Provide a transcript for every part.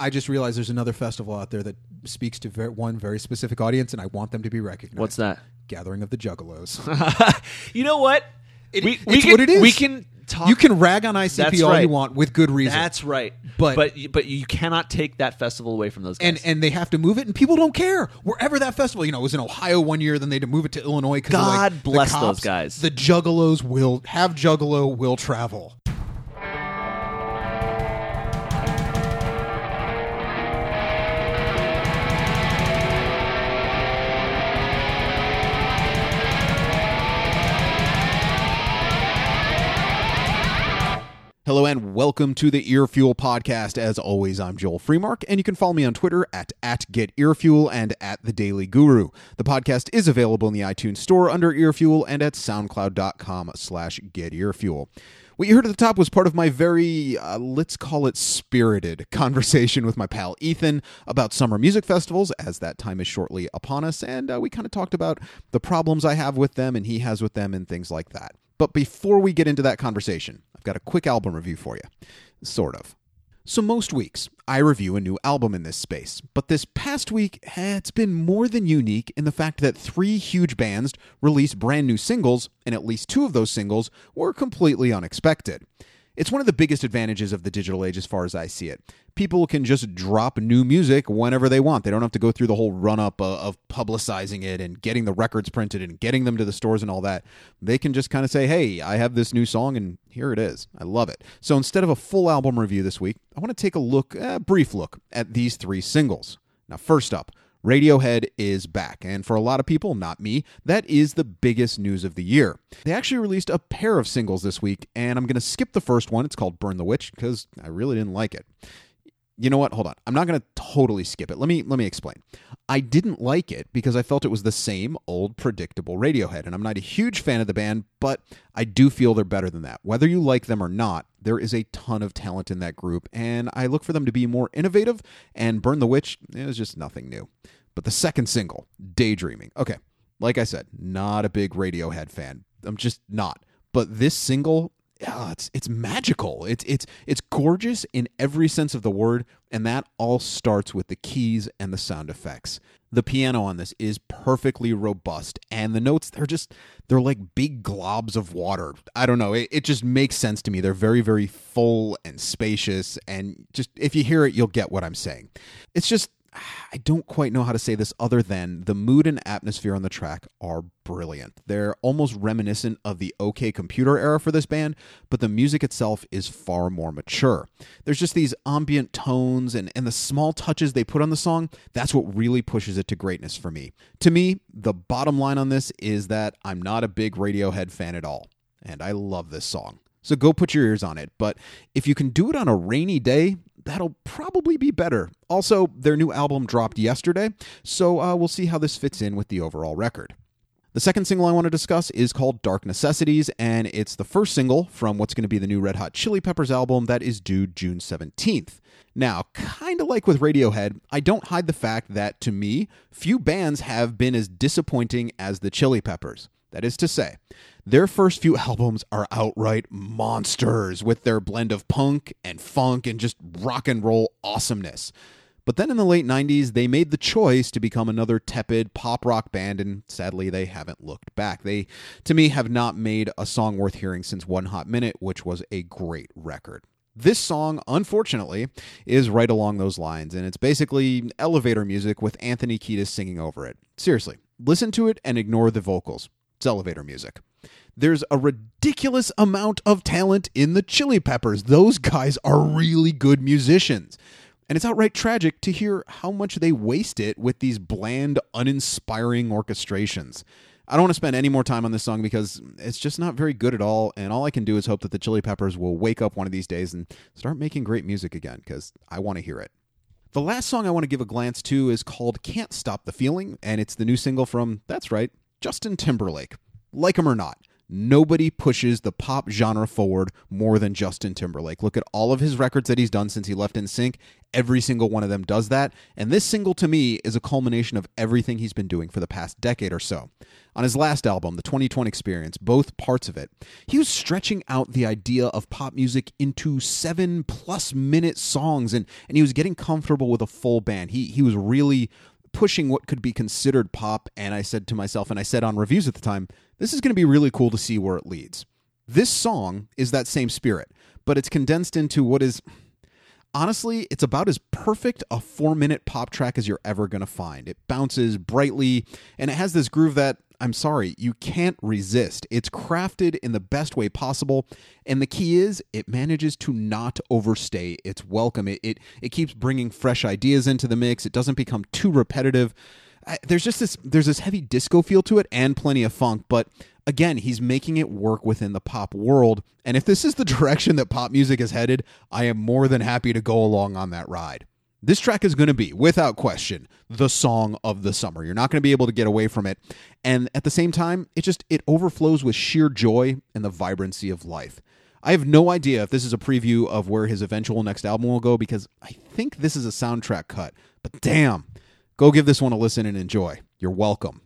I just realized there's another festival out there that speaks to ver- one very specific audience, and I want them to be recognized. What's that? Gathering of the Juggalos. you know what? It- we, it's we can, what it is. We can talk. you can rag on ICP That's all right. you want with good reason. That's right. But- but you- but you cannot take that festival away from those guys. and and they have to move it, and people don't care wherever that festival. You know, it was in Ohio one year, then they had to move it to Illinois. 'cause they're like, God the bless cops, those guys. The Juggalos will have Juggalo will travel. Hello and welcome to the Earfuel podcast. As always, I'm Joel Freemark, and you can follow me on Twitter at, at GetEarFuel and at The Daily Guru. The podcast is available in the iTunes Store under Earfuel and at SoundCloud.com slash GetEarFuel. What you heard at the top was part of my very, uh, let's call it spirited conversation with my pal Ethan about summer music festivals, as that time is shortly upon us, and uh, we kind of talked about the problems I have with them and he has with them and things like that. But before we get into that conversation, got a quick album review for you. Sort of. So, most weeks, I review a new album in this space, but this past week, eh, it's been more than unique in the fact that three huge bands released brand new singles, and at least two of those singles were completely unexpected. It's one of the biggest advantages of the digital age as far as I see it. People can just drop new music whenever they want. They don't have to go through the whole run up of, uh, of publicizing it and getting the records printed and getting them to the stores and all that. They can just kind of say, hey, I have this new song and here it is. I love it. So instead of a full album review this week, I want to take a look, a brief look, at these three singles. Now, first up, Radiohead is back, and for a lot of people, not me, that is the biggest news of the year. They actually released a pair of singles this week, and I'm going to skip the first one. It's called Burn the Witch because I really didn't like it. You know what? Hold on. I'm not going to totally skip it. Let me let me explain. I didn't like it because I felt it was the same old predictable Radiohead, and I'm not a huge fan of the band, but I do feel they're better than that. Whether you like them or not, there is a ton of talent in that group, and I look for them to be more innovative. And Burn the Witch is just nothing new. But the second single, Daydreaming. Okay, like I said, not a big Radiohead fan. I'm just not. But this single, ah, it's it's magical. It's it's it's gorgeous in every sense of the word, and that all starts with the keys and the sound effects. The piano on this is perfectly robust, and the notes they're just they're like big globs of water. I don't know. It, it just makes sense to me. They're very very full and spacious, and just if you hear it, you'll get what I'm saying. It's just I don't quite know how to say this other than the mood and atmosphere on the track are brilliant. They're almost reminiscent of the OK Computer era for this band, but the music itself is far more mature. There's just these ambient tones and, and the small touches they put on the song. That's what really pushes it to greatness for me. To me, the bottom line on this is that I'm not a big Radiohead fan at all, and I love this song. So go put your ears on it. But if you can do it on a rainy day, that'll probably be better. Also, their new album dropped yesterday, so uh, we'll see how this fits in with the overall record. The second single I want to discuss is called Dark Necessities, and it's the first single from what's going to be the new Red Hot Chili Peppers album that is due June 17th. Now, kind of like with Radiohead, I don't hide the fact that to me, few bands have been as disappointing as the Chili Peppers. That is to say, their first few albums are outright monsters with their blend of punk and funk and just rock and roll awesomeness. But then in the late 90s, they made the choice to become another tepid pop rock band, and sadly, they haven't looked back. They, to me, have not made a song worth hearing since One Hot Minute, which was a great record. This song, unfortunately, is right along those lines, and it's basically elevator music with Anthony Kiedis singing over it. Seriously, listen to it and ignore the vocals. It's elevator music. There's a ridiculous amount of talent in the Chili Peppers. Those guys are really good musicians. And it's outright tragic to hear how much they waste it with these bland, uninspiring orchestrations. I don't want to spend any more time on this song because it's just not very good at all. And all I can do is hope that the Chili Peppers will wake up one of these days and start making great music again because I want to hear it. The last song I want to give a glance to is called Can't Stop the Feeling, and it's the new single from, that's right, Justin Timberlake. Like him or not, Nobody pushes the pop genre forward more than Justin Timberlake. Look at all of his records that he's done since he left NSYNC. Every single one of them does that. And this single to me is a culmination of everything he's been doing for the past decade or so. On his last album, The 20/20 Experience, both parts of it, he was stretching out the idea of pop music into seven plus minute songs and, and he was getting comfortable with a full band. He he was really pushing what could be considered pop. And I said to myself, and I said on reviews at the time, this is going to be really cool to see where it leads. This song is that same spirit, but it's condensed into what is honestly, it's about as perfect a four minute pop track as you're ever going to find. It bounces brightly, and it has this groove that, I'm sorry, you can't resist. It's crafted in the best way possible, and the key is it manages to not overstay its welcome. It, it, it keeps bringing fresh ideas into the mix, it doesn't become too repetitive. I, there's just this there's this heavy disco feel to it and plenty of funk but again he's making it work within the pop world and if this is the direction that pop music is headed i am more than happy to go along on that ride this track is going to be without question the song of the summer you're not going to be able to get away from it and at the same time it just it overflows with sheer joy and the vibrancy of life I have no idea if this is a preview of where his eventual next album will go because I think this is a soundtrack cut. But damn, Go give this one a listen and enjoy. You're welcome.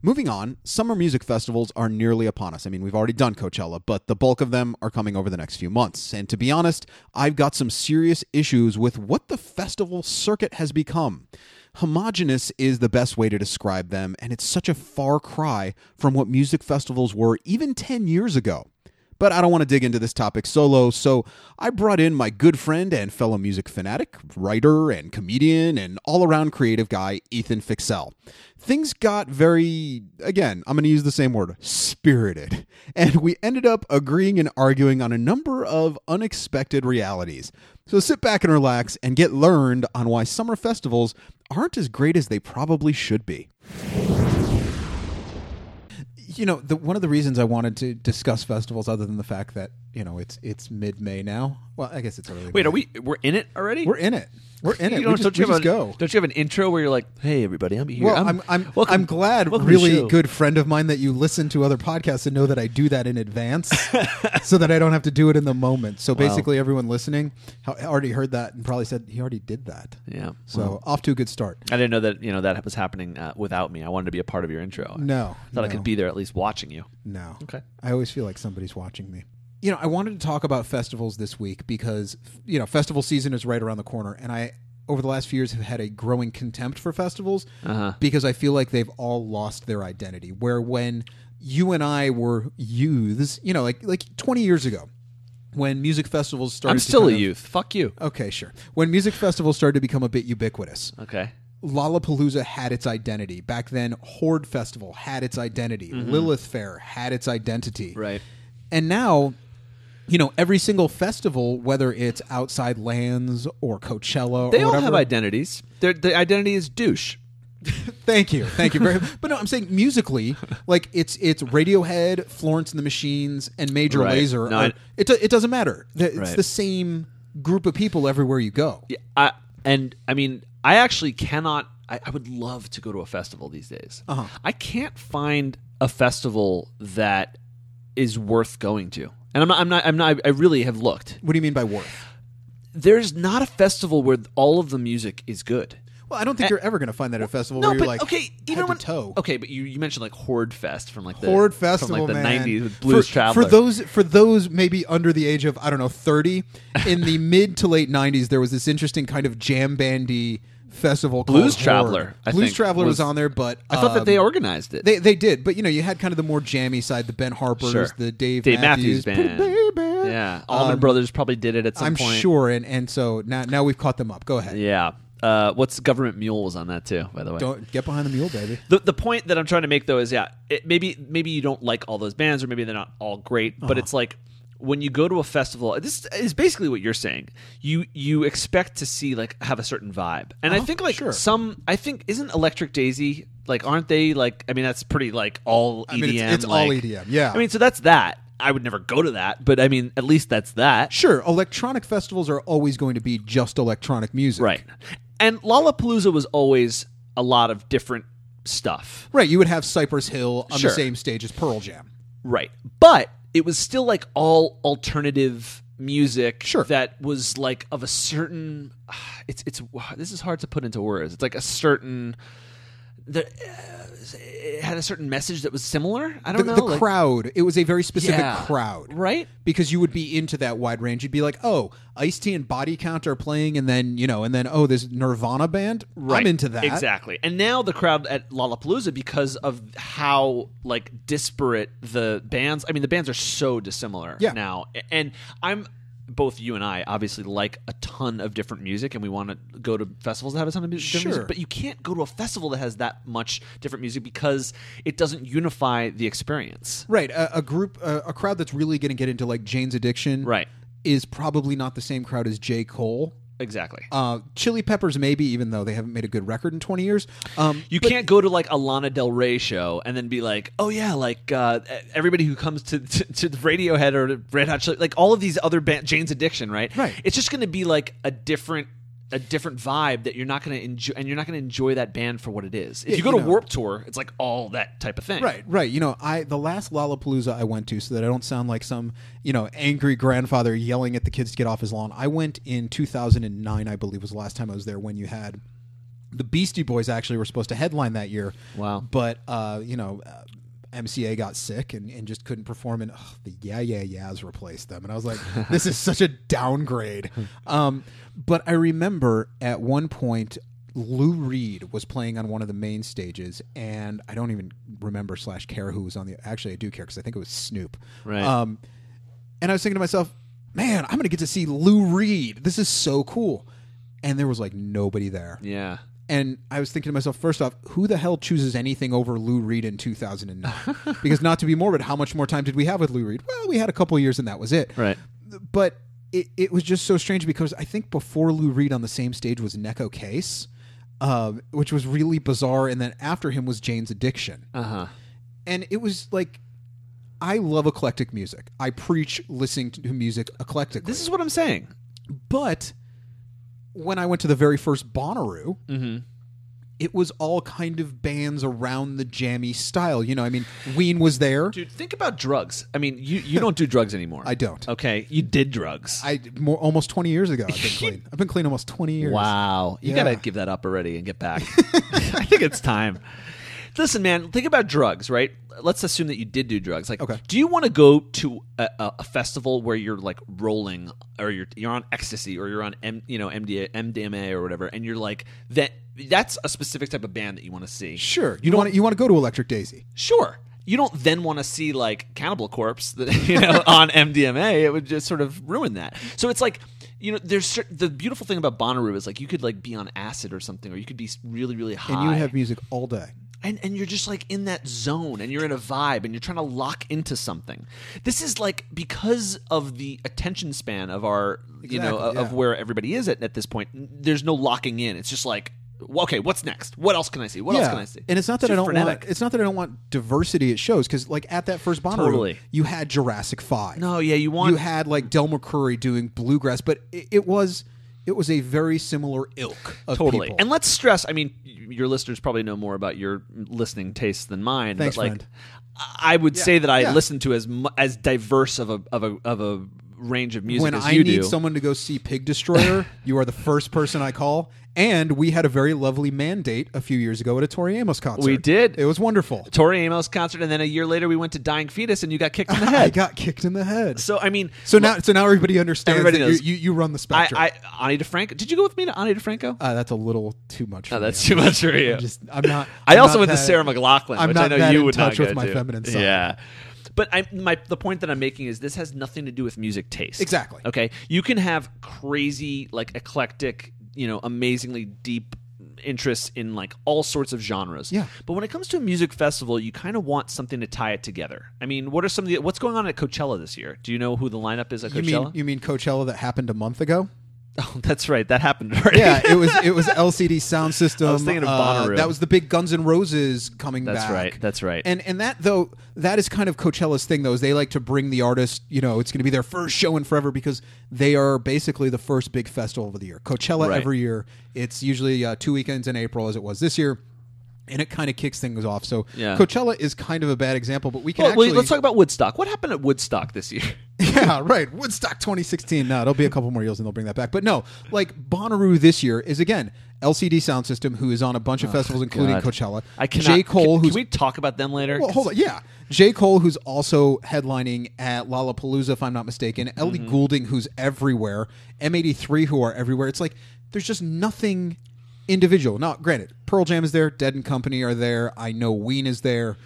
Moving on, summer music festivals are nearly upon us. I mean, we've already done Coachella, but the bulk of them are coming over the next few months. And to be honest, I've got some serious issues with what the festival circuit has become. Homogenous is the best way to describe them, and it's such a far cry from what music festivals were even 10 years ago. But I don't want to dig into this topic solo, so I brought in my good friend and fellow music fanatic, writer and comedian, and all around creative guy, Ethan Fixell. Things got very, again, I'm going to use the same word, spirited. And we ended up agreeing and arguing on a number of unexpected realities. So sit back and relax and get learned on why summer festivals aren't as great as they probably should be you know, the, one of the reasons I wanted to discuss festivals, other than the fact that you know it's it's mid May now. Well, I guess it's early. Wait, May. are we? We're in it already. We're in it. We're in it. You don't, we just, don't you we have just a, go. Don't you have an intro where you're like, "Hey, everybody, I'm here." Well, I'm I'm welcome- I'm glad, welcome to the really good friend of mine, that you listen to other podcasts and know that I do that in advance, so that I don't have to do it in the moment. So basically, everyone listening already heard that and probably said he already did that. Yeah. So well, off to a good start. I didn't know that you know that was happening uh, without me. I wanted to be a part of your intro. No, I thought I could be there at least watching you. No. Okay. I always feel like somebody's watching me. You know, I wanted to talk about festivals this week because you know, festival season is right around the corner and I over the last few years have had a growing contempt for festivals Uh-huh. because I feel like they've all lost their identity. Where when you and I were youths, you know, like like 20 years ago, when music festivals started I'm still a of- youth. Fuck you. Okay, sure. When music festivals started to become a bit ubiquitous, Okay. Lollapalooza had its identity. Back then, Horde Festival had its identity. Lilith Fair had its identity. Mm-hmm. Right. And now, you know, every single festival, whether it's outside lands or Coachella They or all whatever. have identities. Their the identity is douche. Thank you, thank you very. Much. But no, I'm saying musically, like it's it's Radiohead, Florence and the Machines, and Major Right. Lazer. No, are- I- it do- it doesn't matter. It's Right. the same group of people everywhere you go. Yeah, I, and I mean, I actually cannot. I, I would love to go to a festival these days. Uh-huh. I can't find a festival that is worth going to, and I'm not. I'm not. I'm not. I really have looked. What do you mean by worth? There's not a festival where all of the music is good. Well, I don't think you're ever going to find that at a festival No, where you're but like okay, even to when toe. okay, but you, you mentioned like Horde Fest from like the Horde Festival, from like the man. '90s with Blues for, Traveler. For those, for those maybe under the age of I don't know thirty, in the mid to late '90s, there was this interesting kind of jam bandy festival. Blues called Traveler, Horde. I Blues think, Traveler was, was- on there, but I thought that they um, organized it. They they did, but you know you had kind of the more jammy side, the Ben Harpers, Sure. the Dave, Dave Matthews Pretty Band. Baby. yeah, Allman Um, Brothers probably did it at some I'm point. sure, and and so now now we've caught them up. Go ahead. Yeah. Uh, what's Government Mule was on that too, by the way. Don't get behind the mule, baby. The, the point that I'm trying to make though is yeah, it, maybe maybe you don't like all those bands or maybe they're not all great, Uh-huh. but it's like when you go to a festival, this is basically what you're saying. You you expect to see like have a certain vibe, and I Uh-huh, think like sure. some I think isn't Electric Daisy like aren't they like I mean that's pretty like all EDM. I mean, it's- it's all EDM, yeah. I mean so that's that. I would never go to that, but I mean at least that's that. Sure, electronic festivals are always going to be just electronic music, Right. And Lollapalooza was always a lot of different stuff. Right. You would have Cypress Hill on Sure. the same stage as Pearl Jam. Right. But it was still like all alternative music Sure. that was like of a certain it's it's this is hard to put into words. It's like a certain the, uh, it had a certain message that was similar. I don't know. the like- crowd, it was a very specific Yeah. crowd. right? because you would be into that wide range. You'd be like, oh, Ice T and Body Count are playing, and then you know, and then oh, this Nirvana band. Right. I'm into that. exactly. And now the crowd at Lollapalooza because of how like disparate the bands. I mean, the bands are so dissimilar Yeah. now, and I'm. Both you and I obviously like a ton of different music, and we want to go to festivals that have a ton of mu- different Sure. music. But you can't go to a festival that has that much different music because it doesn't unify the experience. Right, a, a group, a, a crowd that's really going to get into like Jane's Addiction, Right. is probably not the same crowd as J Cole. Exactly. Uh, Chili Peppers, maybe, even though they haven't made a good record in 20 years. Um, You can't go to like a Lana Del Rey show and then be like, oh yeah, like uh, everybody who comes to, to to the Radiohead or Red Hot, Chili, like all of these other band, Jane's Addiction, right? Right. It's just going to be like a different a different vibe that you're not going to enjoy, and you're not going to enjoy that band for what it is. If Yeah, you go you to know. Warped Tour, it's like all that type of thing. Right, right. You know, I the last Lollapalooza I went to, so that I don't sound like some you know angry grandfather yelling at the kids to get off his lawn. I went in 2009, I believe was the last time I was there. When you had the Beastie Boys actually were supposed to headline that year. Wow. But uh, you know. Uh, MCA got sick and, and just couldn't perform, and ugh, the Yeah Yeah Yeahs replaced them. And I was like, this is such a downgrade. Um, but I remember at one point, Lou Reed was playing on one of the main stages, and I don't even remember slash care who was on the. Actually, I do care because I think it was Snoop. Right. Um, and I was thinking to myself, man, I'm going to get to see Lou Reed. This is so cool. And there was like nobody there. Yeah. And I was thinking to myself, first off, who the hell chooses anything over Lou Reed in 2009? because not to be morbid, how much more time did we have with Lou Reed? Well, we had a couple years and that was it. Right. But it, it was just so strange because I think before Lou Reed on the same stage was Neko Case, um, which was really bizarre. And then after him was Jane's Addiction. Uh huh. And it was like, I love eclectic music. I preach listening to music eclectically. This is what I'm saying. But when I went to the very first Bonnaroo, Mm-hmm. it was all kind of bands around the jammy style. You know, I mean, Ween was there. Dude, think about drugs. I mean, you you don't do drugs anymore. I don't. Okay, you did drugs. I more almost twenty years ago. I've been clean. I've been clean almost twenty years. Wow. You Yeah. got to give that up already and get back. I think it's time. Listen, man, think about drugs, right? Let's assume that you did do drugs. Like, Okay. do you want to go to a, a, festival where you're like rolling or you're you're on ecstasy or you're on M, you know MDA, MDMA or whatever and you're like that that's a specific type of band that you want to see. Sure. You don't want to, you want to go to Electric Daisy? Sure. You don't then want to see like Cannibal Corpse, that, you know, on MDMA. It would just sort of ruin that. So it's like, you know, there's the beautiful thing about Bonnaroo is like you could like be on acid or something, or you could be really, really high, And you have music all day. And and you're just like in that zone, and you're in a vibe, and you're trying to lock into something. This is like because of the attention span of our, you know, of yeah. where everybody is at at this point. There's no locking in. It's just like. Okay, what's next? What else can I see? What else can I see? And it's not that too I don't frenetic. want. It's not that I don't want diversity at shows because, like, at that first Bonnaroo, Totally. you had Jurassic Five. No, yeah, you want you had like Del McCoury doing bluegrass, but it, it was it was a very similar ilk of totally. people. And let's stress. I mean, your listeners probably know more about your listening tastes than mine. Thanks, but like, friend. I would say that I yeah. listen to as mu- as diverse of a of a of a range of music when I need do. someone to go see Pig Destroyer, you are the first person I call. And we had a very lovely mandate a few years ago at a Tori Amos concert. We did. It was wonderful. Tori Amos concert, and then a year later we went to Dying Fetus, and you got kicked in the head. I got kicked in the head. so I mean, So now, so now everybody understands Everybody that knows. You, you you run the spectrum. I Ani DiFranco. Did you go with me to Ani DiFranco? uh, that's a little too much. For No, that's I'm too much for you. I'm just I'm not. I I'm also not went to Sarah McLachlan, I'm which not I know that you in would not touch with go my to. feminine side. Yeah. But I, my the point that I'm making is this has nothing to do with music taste. Exactly. Okay. You can have crazy, like eclectic, you know, amazingly deep interests in like all sorts of genres. Yeah. But when it comes to a music festival, you kind of want something to tie it together. I mean, what are some of the what's going on at Coachella this year? Do you know who the lineup is at You Coachella? mean you mean Coachella that happened a month ago? Oh, that's right. That happened already. Yeah, it was it was LCD Sound System. I was thinking of uh, that was the big Guns N' Roses coming That's back. That's right. That's right. And and that though that is kind of Coachella's thing though is they like to bring the artist you know it's going to be their first show in forever because they are basically the first big festival of the year. Coachella Right. every year it's usually uh, two weekends in April as it was this year. and it kind of kicks things off. So Yeah. Coachella is kind of a bad example, but we can Well, actually wait, let's talk about Woodstock. What happened at Woodstock this year? Yeah, right. Woodstock 2016. No, it'll be a couple more years and they'll bring that back. But no, like Bonnaroo this year is again LCD Sound System, who is on a bunch of festivals, including God. Coachella. I cannot. J. Cole, can, who's can we talk about them later? well, hold on, yeah. J. Cole, who's also headlining at Lollapalooza, if I'm not mistaken. Ellie Mm-hmm. Goulding, who's everywhere. M83, who are everywhere. It's like there's just nothing individual. Now, granted, Pearl Jam is there. Dead and Company are there. I know Ween is there.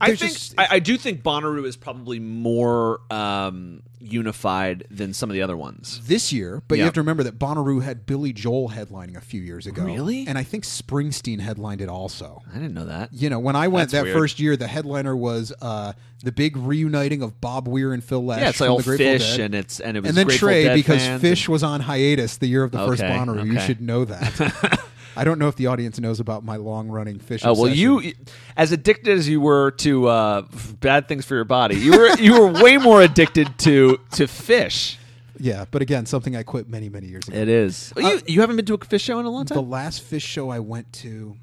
I, think just- I, I do think Bonnaroo is probably more um, unified than some of the other ones. this year, but you have to remember that Bonnaroo had Billy Joel headlining a few years ago. Really? And I think Springsteen headlined it also. I didn't know that. You know, when I went That's that weird. first year, the headliner was uh, the big reuniting of Bob Weir and Phil Lesh. Yeah, it's like the Phish, Dead. and it's and it was and then Grateful Trey Dead because Phish and- was on hiatus the year of the first Okay, Bonnaroo. You should know that. I don't know if the audience knows about my long running Phish. Oh well, obsession. you as addicted as you were to uh, bad things for your body, you were you were way more addicted to to Phish. yeah, but again, something I quit many many years ago. It is. you you haven't been to a Phish show in a long time. the last Phish show I went to,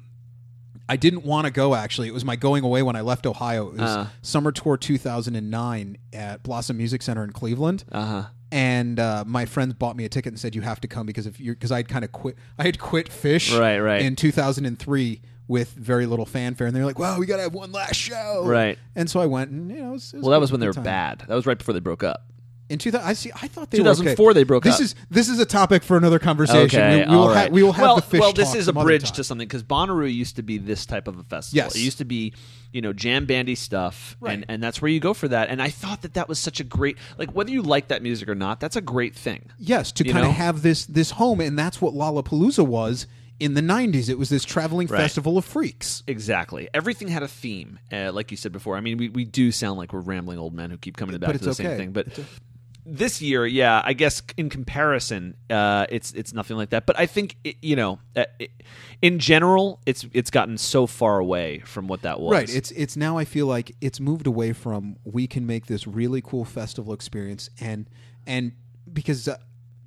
I didn't want to go. Actually, it was my going away when I left Ohio. It was Uh. summer tour 2009 at Blossom Music Center in Cleveland. Uh huh. And uh, my friends bought me a ticket and said you have to come because if you because I'd kind of quit I had quit Phish Right, right. in 2003 with very little fanfare and they're like wow we gotta have one last show Right. and so I went and you know it was, it was Well, that was when they were time. bad. That was right before they broke up. In 2000 I see I thought they 2004 were okay. they broke this up. is this is a topic for another conversation Okay, we, we will all ha- we will have well, the Phish Well, this is a bridge to something because Bonnaroo used to be this type of a festival. Yes. it used to be, you know, jam bandy stuff, Right. and and that's where you go for that. And I thought that that was such a great, like whether you like that music or not, that's a great thing. yes to kind of have this this home and that's what Lollapalooza was in the 90s it was this traveling Right. festival of freaks Exactly. Everything had a theme, uh, like you said before. I mean, we, we do sound like we're rambling old men who keep coming back But to the same thing. But this year, yeah, I guess in comparison, uh, it's it's nothing like that. But I think it, you know, uh, it, in general, it's it's gotten so far away from what that was. Right. It's it's now I feel like it's moved away from we can make this really cool festival experience and and because uh,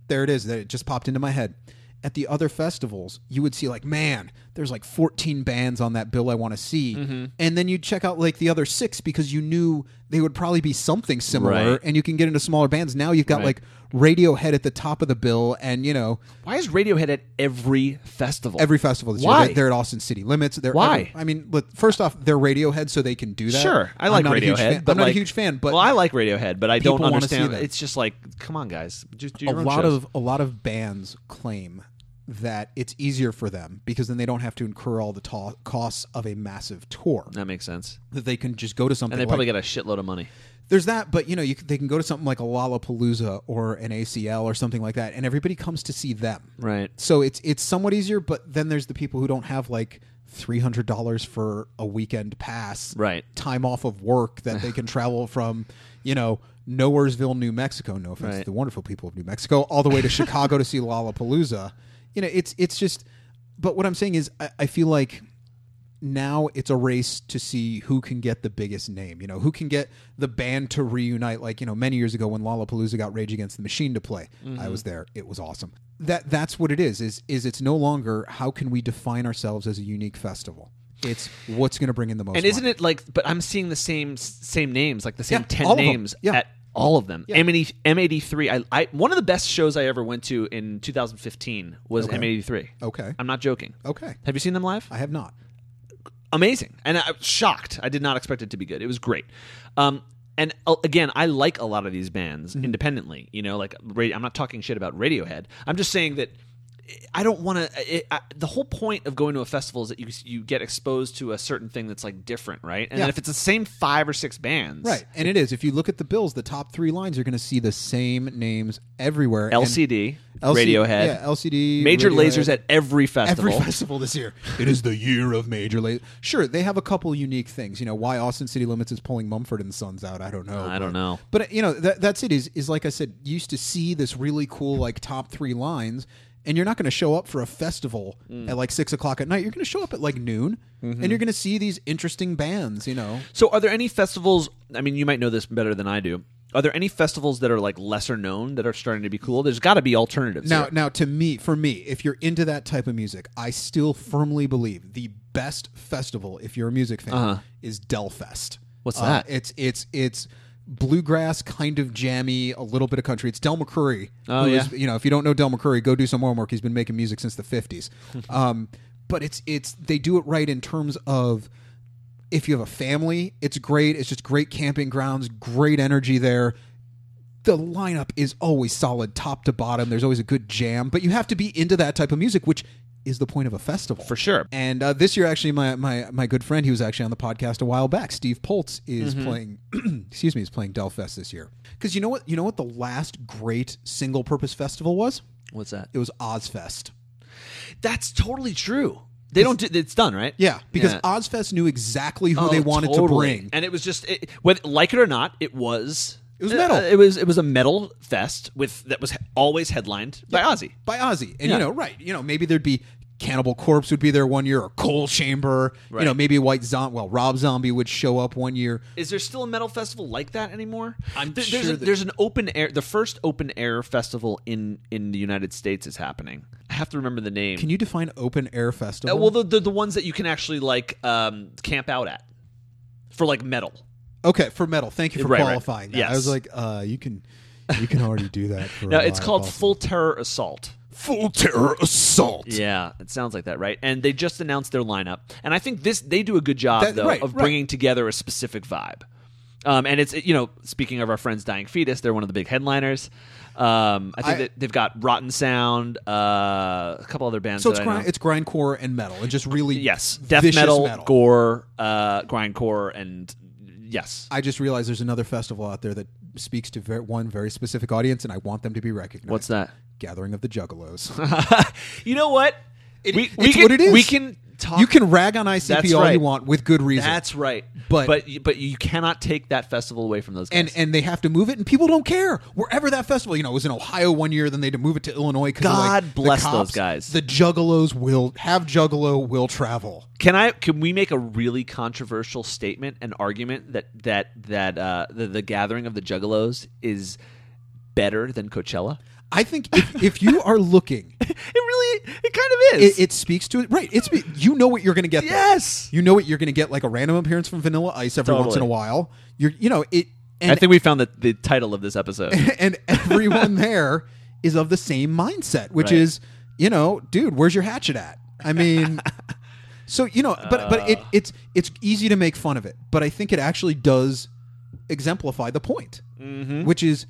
there it is that it just popped into my head. At the other festivals, you would see like, man, there's like 14 bands on that bill I want to see, Mm-hmm. and then you'd check out like the other six because you knew they would probably be something similar, Right. and you can get into smaller bands. Now you've got Right. like Radiohead at the top of the bill, and you know why is Radiohead at every festival? every festival this Why? year. They're, they're at Austin City Limits. They're Why? every- I mean, look, first off, they're Radiohead, so they can do that. Sure, I like Radiohead, fan- but I'm not like- a huge fan, but well, I like Radiohead, but I don't people wanna see understand. It's just like, come on, guys, just do a own lot of a lot of bands claim that it's easier for them because then they don't have to incur all the costs of a massive tour. that makes sense, That they can just go to something. and they probably like, get a shitload of money. there's that, but you know, you, they can go to something like a Lollapalooza or an ACL or something like that, and everybody comes to see them. Right. So it's it's somewhat easier, but then there's the people who don't have like three hundred dollars for a weekend pass, Right. Time off of work that they can travel from, you know, Nowheresville, New Mexico. No offense to the wonderful people of New Mexico, all the way to Chicago to see Lollapalooza. You know, it's it's just. But what I'm saying is, I, I feel like now it's a race to see who can get the biggest name. You know, who can get the band to reunite. Like you know, many years ago when Lollapalooza got Rage Against the Machine to play, I Mm-hmm. was there. It was awesome. That that's what it is. Is is it's no longer how can we define ourselves as a unique festival. It's what's going to bring in the most. And isn't money. it like? But I'm seeing the same same names, like the same Yeah, ten all of them. names Yeah. at all of them. Yeah. M80, M83. I, I one of the best shows I ever went to in 2015 was Okay. M83. okay? I'm not joking. Okay, Have you seen them live? I have not. amazing and i was shocked i did not expect it to be good it was great um and uh, again i like a lot of these bands Mm-hmm. independently you know like i'm not talking shit about radiohead i'm just saying that I don't want uh, to. The whole point of going to a festival is that you you get exposed to a certain thing that's like different, right? And Yeah. then if it's the same five or six bands, Right, and it is. If you look at the bills, the top three lines, you're going to see the same names everywhere. LCD, LC Radiohead, yeah, LCD, Major Radiohead. Lasers at every festival. Every festival this year. it is the year of major Lasers. Sure, they have a couple unique things. You know, why Austin City Limits is pulling Mumford and Sons out, I don't know. I don't know. But you know, that, that's it. Is is like I said, used to see this really cool like top three lines, and you're not going to show up for a festival Mm. at like six o'clock at night. You're going to show up at like noon, Mm-hmm. and you're going to see these interesting bands. You know, So, are there any festivals? I mean, you might know this better than I do. Are there any festivals that are like lesser known that are starting to be cool? There's got to be alternatives. Now, here. now, to me, for me, if you're into that type of music, I still firmly believe the best festival, if you're a music fan, Uh-huh. is Delfest. What's Uh, that? It's it's it's bluegrass, kind of jammy, a little bit of country. It's Del McCoury. Oh, who yeah. is- you know, if you don't know Del McCoury, go do some homework. He's been making music since the '50s. um, but it's it's they do it right in terms of if you have a family, it's great. It's just great camping grounds, great energy there. The lineup is always solid, top to bottom. There's always a good jam, but you have to be into that type of music, which is the point of a festival for sure. and uh, this year, actually, my, my my good friend, he was actually on the podcast a while back. Steve Poltz is Mm-hmm. playing. excuse me, is playing Delfest this year. Because you know what? You know what? The last great single purpose festival was. What's that? It was Ozzfest. That's totally true. They don't. Do, it's done, right? Yeah, because Yeah. Ozzfest knew exactly who Oh, they wanted totally. to bring. and it was just it, whether like it or not, it was. It was metal. uh, it was it was a metal fest with that was always headlined by Ozzy. by Ozzy. And Yeah. you know, right? You know, maybe there'd be Cannibal Corpse would be there one year, or Coal Chamber. You know, maybe White Zombie. Well, Rob Zombie would show up one year. Is there still a metal festival like that anymore? I'm there's sure a, that- there's an open air. The first open air festival in in the United States is happening. I have to remember the name. Can you define open air festival? Uh, well, the, the the ones that you can actually like um, camp out at for like metal. Okay, for metal. Thank you for Right, right. qualifying that. I was like, uh, you can you can already do that. For No, it's called. Full Terror Assault. Full Terror Assault. Yeah, it sounds like that, right? And they just announced their lineup, and I think this they do a good job That- though right, of right. bringing together a specific vibe. Um, and it's you know, speaking of our friends Dying Fetus, they're one of the big headliners. Um, I think I- that they've got Rotten Sound, uh, a couple other bands. So it's grind, it's grindcore and metal, and just really yes, death vicious metal, gore, uh, grindcore, and yes, I just realized there's another festival out there that speaks to ver- one very specific audience, and I want them to be recognized. what's that? Gathering of the Juggalos. you know what? It- we, we can, what it is. We can talk. you can rag on ICP all right. you want with good reason. That's right. But- but you- but you cannot take that festival away from those guys. and and they have to move it, and people don't care. Wherever that festival, you know, was in Ohio one year, then they had to move it to Illinois. Because God like, bless the those guys. The Juggalos will have Juggalo will travel. Can I? Can we make a really controversial statement, an argument that that that uh, the, the gathering of the Juggalos is better than Coachella? I think if, if you are looking, It really, it kind of is. it, it speaks to it. Right? It's you know what you're going to get. there. yes. You know what you're going to get, like a random appearance from Vanilla Ice every once in a while. You're, you know, it. And, I think we found the, the title of this episode. and everyone there is of the same mindset, which Right. is, you know, dude, where's your hatchet at? I mean, so you know, but but it, it's it's easy to make fun of it, but I think it actually does exemplify the point, Mm-hmm. which is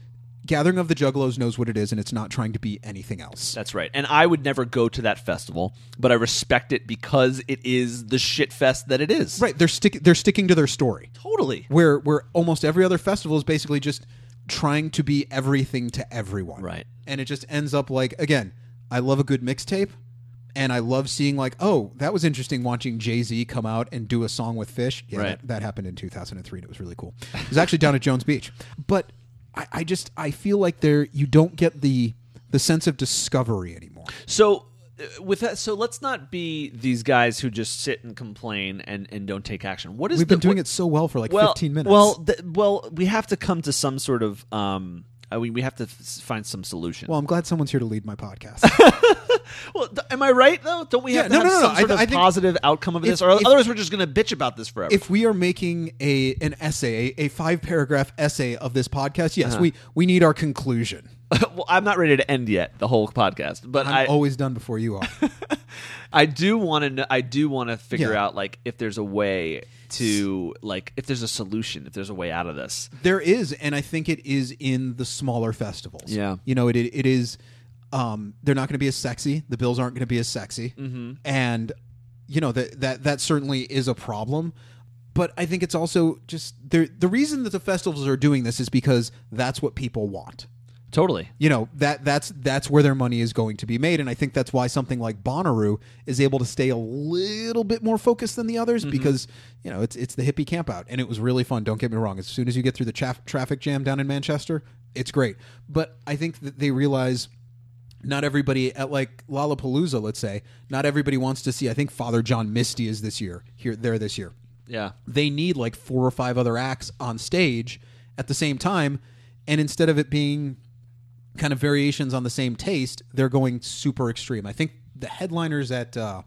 Gathering of the Juggalos knows what it is, and it's not trying to be anything else. That's right. And I would never go to that festival, but I respect it because it is the shit fest that it is. Right? They're stick they're sticking to their story. Totally. where where almost every other festival is basically just trying to be everything to everyone. Right. And it just ends up like again, I love a good mixtape and I love seeing like, oh, that was interesting watching Jay-Z come out and do a song with Phish. Yeah, Right. that, that happened in 2003 and it was really cool. It was actually down at Jones Beach. But I, I just I feel like there you don't get the the sense of discovery anymore. So uh, with that, so let's not be these guys who just sit and complain and, and don't take action. What is We've been doing what- it so well for like well, 15 minutes. Well, th- well, we have to come to some sort of. Um, I mean, we have to f- find some solution. well, I'm glad someone's here to lead my podcast. Well, th- am I right though? Don't we Yeah, have no, have no, no, no. some I- sort of I think- positive outcome of this, or if- otherwise we're just going to bitch about this forever? if we are making a an essay, a, a five paragraph essay of this podcast, yes, Uh-huh. we we need our conclusion. well, I'm not ready to end yet the whole podcast, but I'm I always done before you are. I do want to I do want to figure Yeah. out like if there's a way to like if there's a solution, if there's a way out of this. there is, and I think it is in the smaller festivals. Yeah. you know, it it is. Um, they're not going to be as sexy. The bills aren't going to be as sexy, mm-hmm. and you know that that that certainly is a problem. But I think it's also just the the reason that the festivals are doing this is because that's what people want. Totally. you know that that's that's where their money is going to be made and i think that's why something like bonnaroo is able to stay a little bit more focused than the others mm-hmm. because you know it's it's the hippie camp out and it was really fun don't get me wrong as soon as you get through the traf- traffic jam down in manchester it's great but i think that they realize not everybody at like lollapalooza let's say not everybody wants to see i think father john misty is this year here there this year Yeah. they need like four or five other acts on stage at the same time and instead of it being kind of variations on the same taste, they're going super extreme. I think the headliners at uh,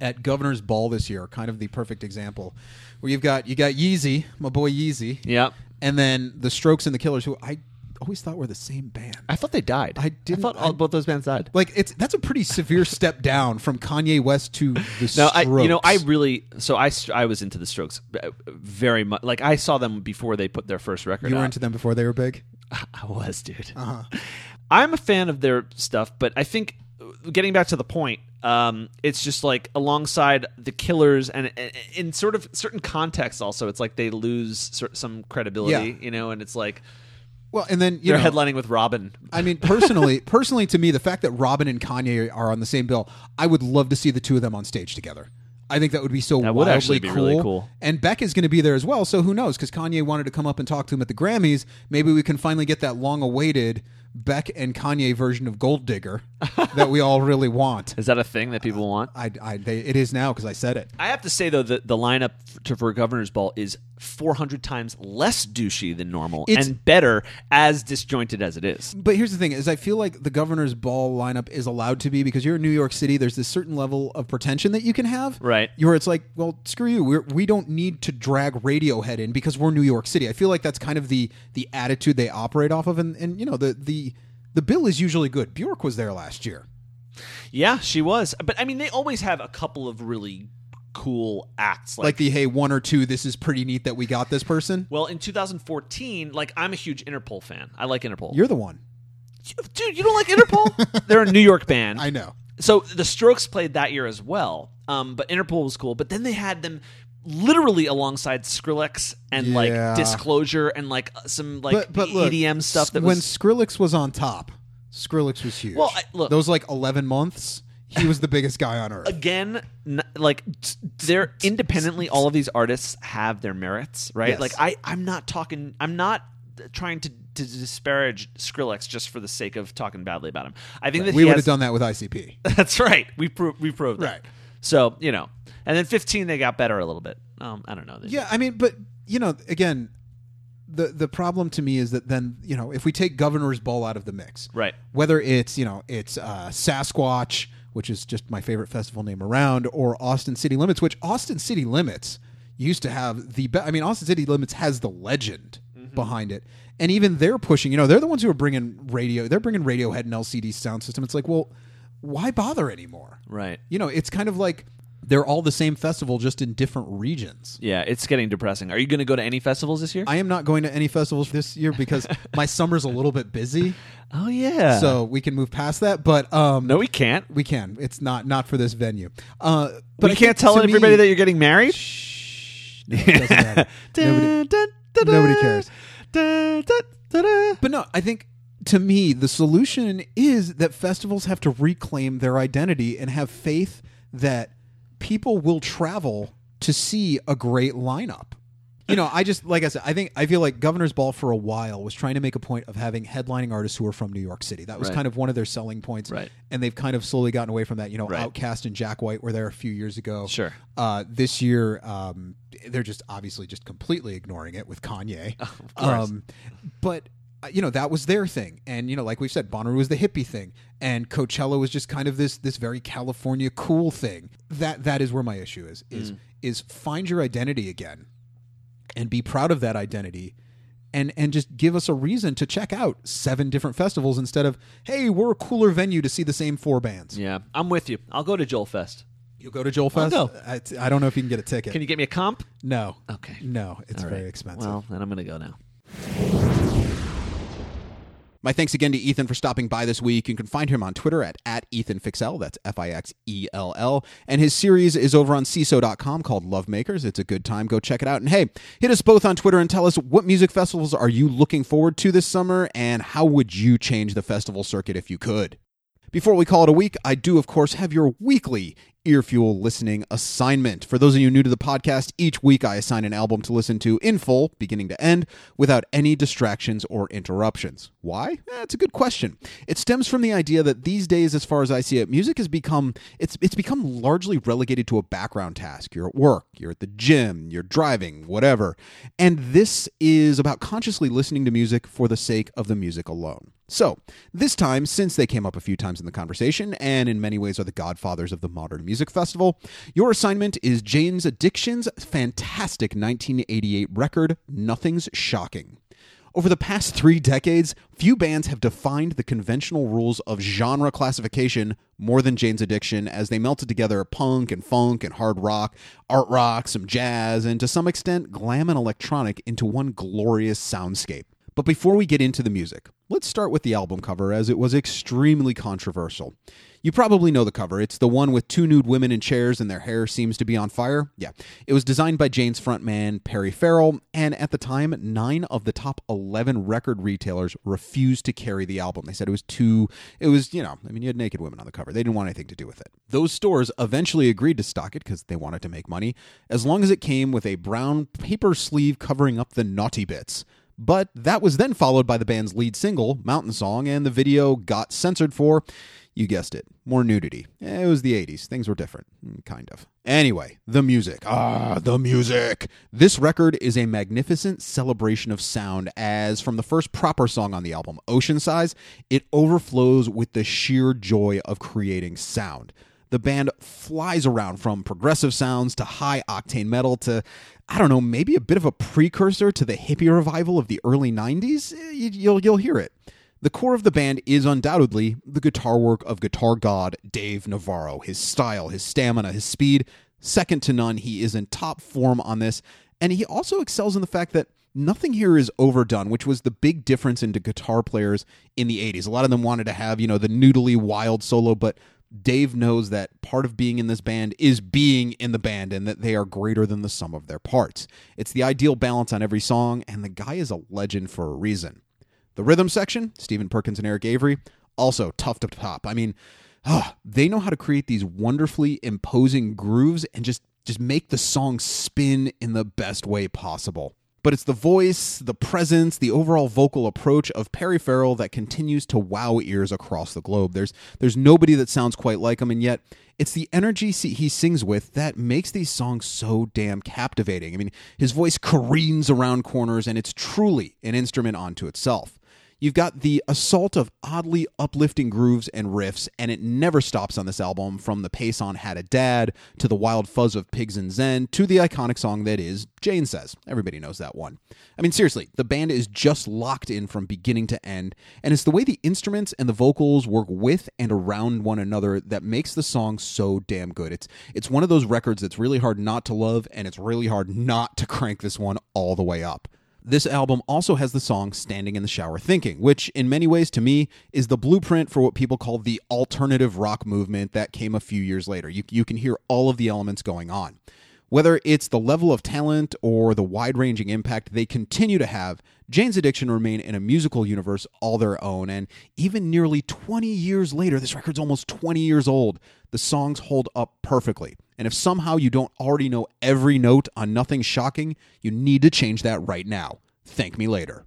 at Governor's Ball this year are kind of the perfect example, where you've got you got Yeezy, my boy Yeezy, Yep. and then the Strokes and the Killers, who I always thought were the same band. I thought they died. I didn't- thought all, I- both those bands died. Like it's that's a pretty severe step down from Kanye West to the No, Strokes. I you know I really so I I was into the Strokes uh, very much. Like I saw them before they put their first record. you were out. into them before they were big. I was, dude. Uh-huh. I'm a fan of their stuff, but I think getting back to the point, um, it's just like alongside the Killers, and and in sort of certain contexts, also, it's like they lose some credibility, Yeah. you know, and it's like Well, and then you they're know, headlining with Robyn. I mean, personally, personally to me, the fact that Robyn and Kanye are on the same bill, I would love to see the two of them on stage together. I think that would be so That would actually be cool. really cool. And Beck is going to be there as well, so who knows? Because Kanye wanted to come up and talk to him at the Grammys. Maybe we can finally get that long-awaited Beck and Kanye version of Gold Digger that we all really want. Is that a thing that people want? I, I, they, it is now because I said it. I have to say though that the lineup to, for Governor's Ball is 400 times less douchey than normal It's- and better as disjointed as it is. But here's the thing: is I feel like the governor's ball lineup is allowed to be because you're in New York City. There's this certain level of pretension that you can have, Right. Where it's like, well, screw you. We're, we don't need to drag Radiohead in because we're New York City. I feel like that's kind of the the attitude they operate off of, and, and you know the the the bill is usually good. Bjork was there last year. Yeah, she was. But I mean, they always have a couple of really cool acts. Like, Like the hey one or two. This is pretty neat that we got this person. well, in 2014, like I'm a huge Interpol fan. I like Interpol. You're the one. Dude, you don't like Interpol? They're a New York band. I know. so the Strokes played that year as well. Um, but Interpol was cool. But then they had them literally alongside Skrillex and Yeah. like Disclosure and like uh, some like but but look, EDM stuff that when was Skrillex was on top, Skrillex was huge. Well, I- look- those like 11 months, he was the biggest guy on earth. again n- like t- they're independently all of these artists have their merits right Yes. like i i'm not talking i'm not trying to, to disparage skrillex just for the sake of talking badly about him i think that we he would has, have done that with ICP. that's right we pro- we proved that Right. So you know and then 15 they got better a little bit um i don't know Yeah, I mean, but you know, again, the the problem to me is that then you know if we take Governor's Ball out of the mix, Right. Whether it's you know it's uh, Sasquatch, which is just my favorite festival name around, or Austin City Limits, which Austin City Limits used to have the. Be- I mean, Austin City Limits has the legend behind it, and even they're pushing. You know, they're the ones who are bringing radio. They're bringing Radiohead and LCD sound system. It's like, well, why bother anymore? right You know, it's kind of like they're all the same festival, just in different regions. yeah it's getting depressing are you going to go to any festivals this year I am not going to any festivals this year because my summer's a little bit busy, oh yeah so we can move past that. But um, no we can't we can. It's not not for this venue. Uh, but we I can't tell everybody me- that you're getting married Shh, no, it doesn't matter. nobody, nobody cares. But no, I think to me the solution is that festivals have to reclaim their identity and have faith that people will travel to see a great lineup. You know, I just like I said, I think I feel like Governor's Ball for a while was trying to make a point of having headlining artists who are from New York City. That was Right. kind of one of their selling points, Right. And they've kind of slowly gotten away from that. You know, Right. OutKast and Jack White were there a few years ago. Sure. Uh, this year, um, they're just obviously just completely ignoring it with Kanye. of course. Um, but you know that was their thing, and you know, like we said, Bonnaroo was the hippie thing, and Coachella was just kind of this this very California cool thing. That that is where my issue is is Mm. is find your identity again, and be proud of that identity. And, and just give us a reason to check out seven different festivals instead of hey we're a cooler venue to see the same four bands. yeah i'm with you i'll go to joel fest You'll go to Joel Fest. go. I, I don't know if you can get a ticket. can you get me a comp no. Okay. No, it's very expensive. well then i'm gonna go now My thanks again to Ethan for stopping by this week. You can find him on Twitter at, at EthanFixell. That's F I X E L L. And his series is over on Seeso.com called Love Makers. It's a good time. Go check it out. And hey, hit us both on Twitter and tell us what music festivals are you looking forward to this summer and how would you change the festival circuit if you could? Before we call it a week, I do, of course, have your weekly Earfuel listening assignment. For those of you new to the podcast, each week I assign an album to listen to in full, beginning to end, without any distractions or interruptions. Why? Eh, That's a good question. It stems from the idea that these days, as far as I see it, music has become it's it's become largely relegated to a background task. You're at work, you're at the gym, you're driving, whatever. And this is about consciously listening to music for the sake of the music alone. So, this time, since they came up a few times in the conversation and in many ways are the godfathers of the modern music festival, your assignment is Jane's Addiction's fantastic 1988 record, Nothing's Shocking. Over the past three decades, few bands have defined the conventional rules of genre classification more than Jane's Addiction as they melted together punk and funk and hard rock, art rock, some jazz, and to some extent, glam and electronic into one glorious soundscape. But before we get into the music, let's start with the album cover as it was extremely controversial. You probably know the cover. It's the one with two nude women in chairs and their hair seems to be on fire. Yeah. It was designed by Jane's frontman, Perry Farrell, and at the time, nine of the top 11 record retailers refused to carry the album. They said it was too, it was, you know, I mean, you had naked women on the cover. They didn't want anything to do with it. Those stores eventually agreed to stock it because they wanted to make money, as long as it came with a brown paper sleeve covering up the naughty bits. But that was then followed by the band's lead single, Mountain Song, and the video got censored for, you guessed it, more nudity. It was the 80s. Things were different. Kind of. Anyway, the music. Ah, the music. This record is a magnificent celebration of sound, as from the first proper song on the album, Ocean Size, it overflows with the sheer joy of creating sound. The band flies around from progressive sounds to high octane metal to, I don't know, maybe a bit of a precursor to the hippie revival of the early 90s. Eh, you'll, you'll hear it. The core of the band is undoubtedly the guitar work of guitar god Dave Navarro. His style, his stamina, his speed, second to none. He is in top form on this. And he also excels in the fact that nothing here is overdone, which was the big difference into guitar players in the 80s. A lot of them wanted to have, you know, the noodly wild solo, but Dave knows that part of being in this band is being in the band and that they are greater than the sum of their parts. It's the ideal balance on every song, and the guy is a legend for a reason. The rhythm section, Stephen Perkins and Eric Avery, also tough to top. I mean, oh, they know how to create these wonderfully imposing grooves and just just make the song spin in the best way possible but it's the voice, the presence, the overall vocal approach of Perry Farrell that continues to wow ears across the globe. There's there's nobody that sounds quite like him, and yet it's the energy he sings with that makes these songs so damn captivating. I mean, his voice careens around corners, and it's truly an instrument unto itself. You've got the assault of oddly uplifting grooves and riffs, and it never stops on this album from the pace on Had a Dad to the wild fuzz of Pigs in Zen to the iconic song that is Jane Says. Everybody knows that one. I mean, seriously, the band is just locked in from beginning to end, and it's the way the instruments and the vocals work with and around one another that makes the song so damn good. It's it's one of those records that's really hard not to love, and it's really hard not to crank this one all the way up. This album also has the song Standing in the Shower Thinking, which, in many ways, to me, is the blueprint for what people call the alternative rock movement that came a few years later. You, you can hear all of the elements going on. Whether it's the level of talent or the wide ranging impact they continue to have, Jane's Addiction remain in a musical universe all their own. And even nearly 20 years later, this record's almost 20 years old, the songs hold up perfectly. And if somehow you don't already know every note on Nothing Shocking, you need to change that right now. Thank me later.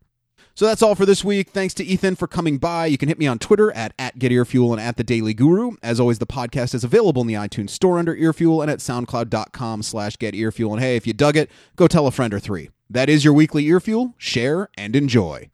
So that's all for this week. Thanks to Ethan for coming by. You can hit me on Twitter at, at GetEarFuel and at The Daily Guru. As always, the podcast is available in the iTunes Store under Earfuel and at SoundCloud.com slash GetEarFuel. And hey, if you dug it, go tell a friend or three. That is your weekly Earfuel. Share and enjoy.